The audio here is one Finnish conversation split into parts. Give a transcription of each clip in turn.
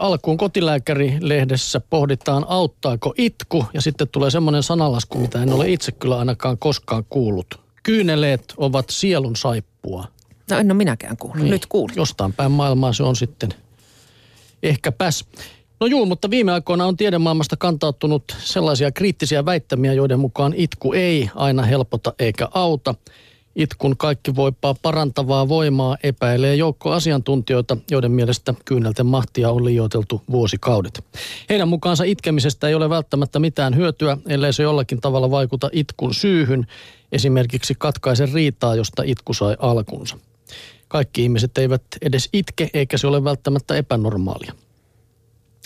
alkuun kotilääkärilehdessä pohditaan, auttaako itku, ja sitten tulee semmoinen sanalasku, mitä en ole itse kyllä ainakaan koskaan kuullut. Kyyneleet ovat sielun saippua. No en ole minäkään kuullut. Niin. Nyt kuulin. Jostain päin maailmaa se on sitten ehkäpäs. No juu, mutta viime aikoina on tiedemaailmasta kantautunut sellaisia kriittisiä väittämiä, joiden mukaan itku ei aina helpota eikä auta. Itkun kaikki voipaa parantavaa voimaa epäilee joukko asiantuntijoita, joiden mielestä kyynelten mahtia on liioiteltu vuosikaudet. Heidän mukaansa itkemisestä ei ole välttämättä mitään hyötyä, ellei se jollakin tavalla vaikuta itkun syyhyn, esimerkiksi katkaise riitaa, josta itku sai alkunsa. Kaikki ihmiset eivät edes itke, eikä se ole välttämättä epänormaalia.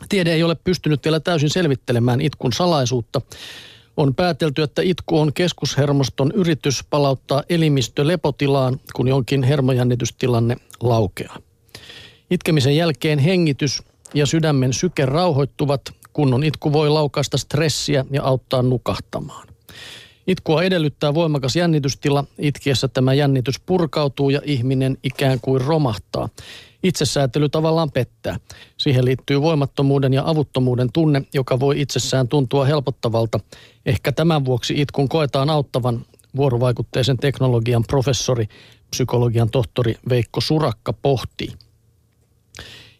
Tiede ei ole pystynyt vielä täysin selvittelemään itkun salaisuutta. On päätelty, että itku on keskushermoston yritys palauttaa elimistö lepotilaan, kun jonkin hermojännitystilanne laukeaa. Itkemisen jälkeen hengitys ja sydämen syke rauhoittuvat, kunnon itku voi laukaista stressiä ja auttaa nukahtamaan. Itkua edellyttää voimakas jännitystila. Itkiessä tämä jännitys purkautuu ja ihminen ikään kuin romahtaa. Itsesäätely tavallaan pettää. Siihen liittyy voimattomuuden ja avuttomuuden tunne, joka voi itsessään tuntua helpottavalta. Ehkä tämän vuoksi itkun koetaan auttavan vuorovaikutteisen teknologian professori, psykologian tohtori Veikko Surakka pohtii.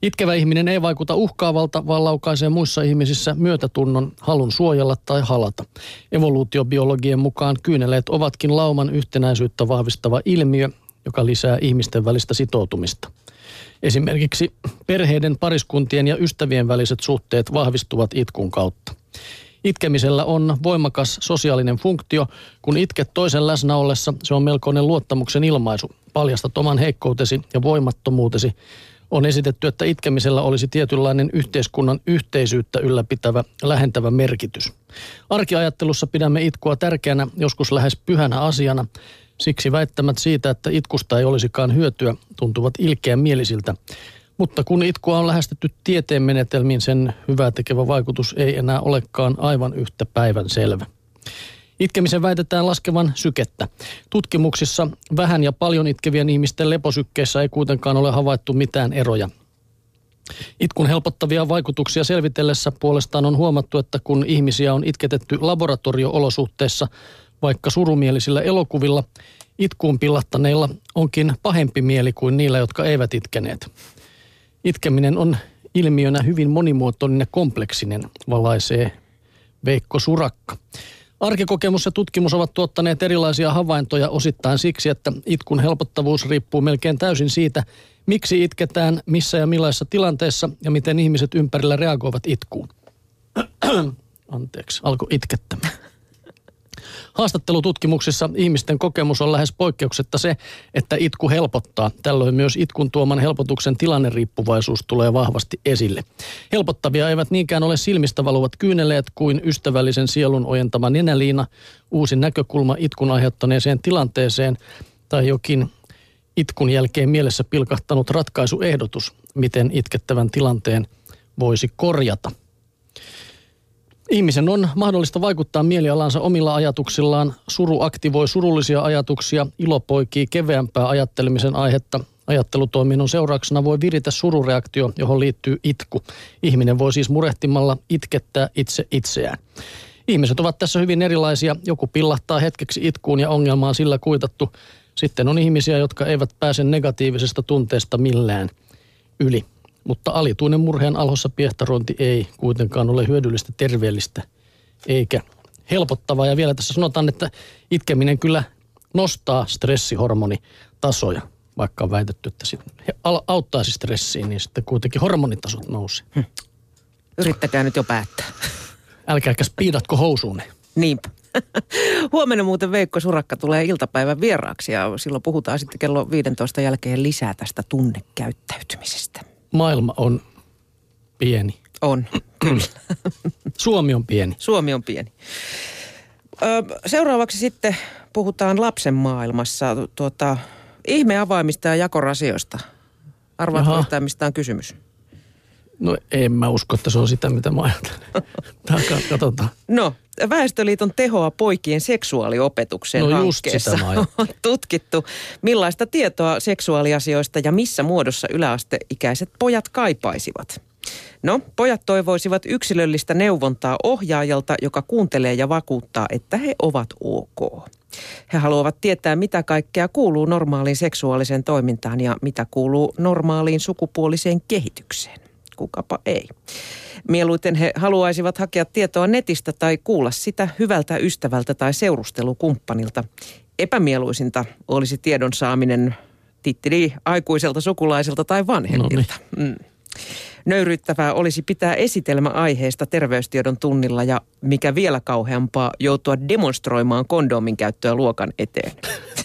Itkevä ihminen ei vaikuta uhkaavalta, vaan laukaisee muissa ihmisissä myötätunnon, halun suojella tai halata. Evoluutiobiologien mukaan kyyneleet ovatkin lauman yhtenäisyyttä vahvistava ilmiö, joka lisää ihmisten välistä sitoutumista. Esimerkiksi perheiden, pariskuntien ja ystävien väliset suhteet vahvistuvat itkun kautta. Itkemisellä on voimakas sosiaalinen funktio. Kun itket toisen läsnä ollessa, se on melkoinen luottamuksen ilmaisu. Paljastat oman heikkoutesi ja voimattomuutesi. On esitetty, että itkemisellä olisi tietynlainen yhteiskunnan yhteisyyttä ylläpitävä, lähentävä merkitys. Arkiajattelussa pidämme itkua tärkeänä, joskus lähes pyhänä asiana. Siksi väittämät siitä, että itkusta ei olisikaan hyötyä, tuntuvat ilkeän mielisiltä. Mutta kun itkua on lähestetty tieteen menetelmiin, sen hyvää tekevä vaikutus ei enää olekaan aivan yhtä päivän selvä. Itkemisen väitetään laskevan sykettä. Tutkimuksissa vähän ja paljon itkevien ihmisten leposykkeissä ei kuitenkaan ole havaittu mitään eroja. Itkun helpottavia vaikutuksia selvitellessä puolestaan on huomattu, että kun ihmisiä on itketetty laboratorio-olosuhteissa, vaikka surumielisillä elokuvilla, itkuun pillattaneilla onkin pahempi mieli kuin niillä, jotka eivät itkeneet. Itkeminen on ilmiönä hyvin monimuotoinen ja kompleksinen, valaisee Veikko Surakka. Arkikokemus ja tutkimus ovat tuottaneet erilaisia havaintoja osittain siksi, että itkun helpottavuus riippuu melkein täysin siitä, miksi itketään, missä ja millaisessa tilanteessa ja miten ihmiset ympärillä reagoivat itkuun. Anteeksi, alkoi itkettämään. Haastattelututkimuksissa ihmisten kokemus on lähes poikkeuksetta se, että itku helpottaa. Tällöin myös itkun tuoman helpotuksen tilanneriippuvaisuus tulee vahvasti esille. Helpottavia eivät niinkään ole silmistä valuvat kyyneleet kuin ystävällisen sielun ojentama nenäliina, uusi näkökulma itkun aiheuttaneeseen tilanteeseen tai jokin itkun jälkeen mielessä pilkahtanut ratkaisuehdotus, miten itkettävän tilanteen voisi korjata. Ihmisen on mahdollista vaikuttaa mielialansa omilla ajatuksillaan. Suru aktivoi surullisia ajatuksia, ilo poikii keveämpää ajattelemisen aihetta. Ajattelutoiminnon seurauksena voi viritä surureaktio, johon liittyy itku. Ihminen voi siis murehtimalla itkettää itse itseään. Ihmiset ovat tässä hyvin erilaisia. Joku pillahtaa hetkeksi itkuun ja ongelmaan sillä kuitattu. Sitten on ihmisiä, jotka eivät pääse negatiivisesta tunteesta millään yli. Mutta alituinen murheen alhossa piehtarointi ei kuitenkaan ole hyödyllistä, terveellistä eikä helpottavaa. Ja vielä tässä sanotaan, että itkeminen kyllä nostaa stressihormonitasoja, vaikka on väitetty, että se auttaisi stressiin, niin sitten kuitenkin hormonitasot nousee. Hm. Yrittäkää nyt jo päättää. Älkääkä spiidatko housuunne. Niinpä. Huomenna muuten Veikko Surakka tulee iltapäivän vieraaksi ja silloin puhutaan sitten kello 15 jälkeen lisää tästä tunnekäyttäytymisestä maailma on pieni. On, kyllä. Suomi on pieni. Suomi on pieni. seuraavaksi sitten puhutaan lapsen maailmassa tuota, ihmeavaimista ja jakorasioista. Yhtään, mistä on kysymys? No en mä usko, että se on sitä, mitä mä ajattelen. Katsotaan. No, Väestöliiton tehoa poikien seksuaaliopetukseen no hankkeessa on tutkittu, millaista tietoa seksuaaliasioista ja missä muodossa yläasteikäiset pojat kaipaisivat. No, pojat toivoisivat yksilöllistä neuvontaa ohjaajalta, joka kuuntelee ja vakuuttaa, että he ovat ok. He haluavat tietää, mitä kaikkea kuuluu normaaliin seksuaaliseen toimintaan ja mitä kuuluu normaaliin sukupuoliseen kehitykseen. Kukapa ei. Mieluiten he haluaisivat hakea tietoa netistä tai kuulla sitä hyvältä ystävältä tai seurustelukumppanilta. Epämieluisinta olisi tiedon saaminen tittili aikuiselta sukulaiselta tai vanhemmilta. No niin. mm. Nöyryyttävää olisi pitää esitelmä aiheesta terveystiedon tunnilla ja mikä vielä kauheampaa, joutua demonstroimaan kondomin käyttöä luokan eteen.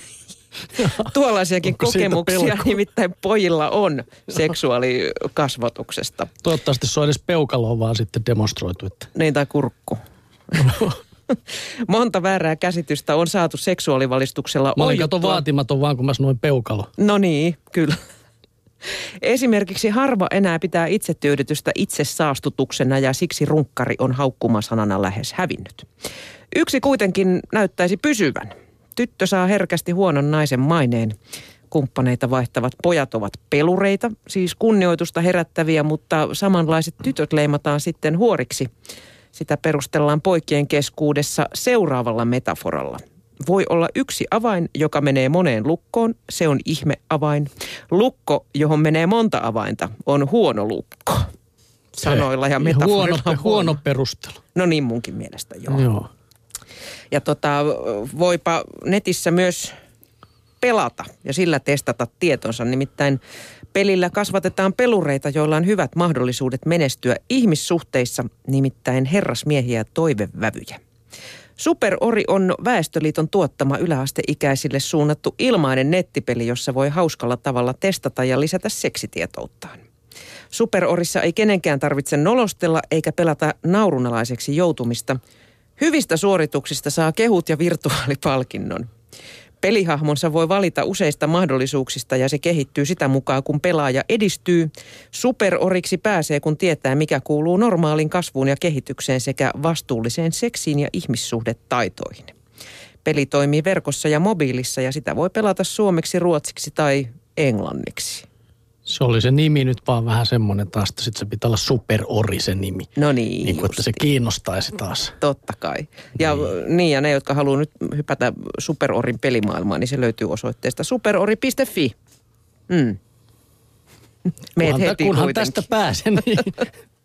Tuollaisiakin kokemuksia nimittäin pojilla on seksuaalikasvatuksesta. Toivottavasti se on edes peukaloa vaan sitten demonstroitu. Että... Niin tai kurkku. Monta väärää käsitystä on saatu seksuaalivalistuksella Mä olen kato vaatimaton vaan, kun mä sanoin peukalo. No niin, kyllä. Esimerkiksi harva enää pitää itsetyydytystä itsesaastutuksena ja siksi runkkari on haukkumasanana lähes hävinnyt. Yksi kuitenkin näyttäisi pysyvän. Tyttö saa herkästi huonon naisen maineen. Kumppaneita vaihtavat pojat ovat pelureita, siis kunnioitusta herättäviä, mutta samanlaiset tytöt leimataan sitten huoriksi. Sitä perustellaan poikien keskuudessa seuraavalla metaforalla – voi olla yksi avain, joka menee moneen lukkoon. Se on ihme-avain. Lukko, johon menee monta avainta, on huono lukko. Sanoilla ja metaforilla. Huono, huono perustelu. No niin munkin mielestä, joo. joo. Ja tota, voipa netissä myös pelata ja sillä testata tietonsa. Nimittäin pelillä kasvatetaan pelureita, joilla on hyvät mahdollisuudet menestyä ihmissuhteissa, nimittäin herrasmiehiä ja toivevävyjä. Superori on Väestöliiton tuottama yläasteikäisille suunnattu ilmainen nettipeli, jossa voi hauskalla tavalla testata ja lisätä seksitietouttaan. Superorissa ei kenenkään tarvitse nolostella eikä pelata naurunalaiseksi joutumista. Hyvistä suorituksista saa kehut ja virtuaalipalkinnon. Pelihahmonsa voi valita useista mahdollisuuksista ja se kehittyy sitä mukaan, kun pelaaja edistyy. Superoriksi pääsee, kun tietää, mikä kuuluu normaalin kasvuun ja kehitykseen sekä vastuulliseen seksiin ja ihmissuhdetaitoihin. Peli toimii verkossa ja mobiilissa ja sitä voi pelata suomeksi, ruotsiksi tai englanniksi. Se oli se nimi nyt vaan vähän semmoinen taas, että sitten se pitää olla superori se nimi. No niin. Niin kuin, että se kiinnostaisi taas. Totta kai. Ja niin, niin ja ne, jotka haluaa nyt hypätä superorin pelimaailmaan, niin se löytyy osoitteesta superori.fi. Mm. Meet kunhan, heti kunhan tästä pääsen, niin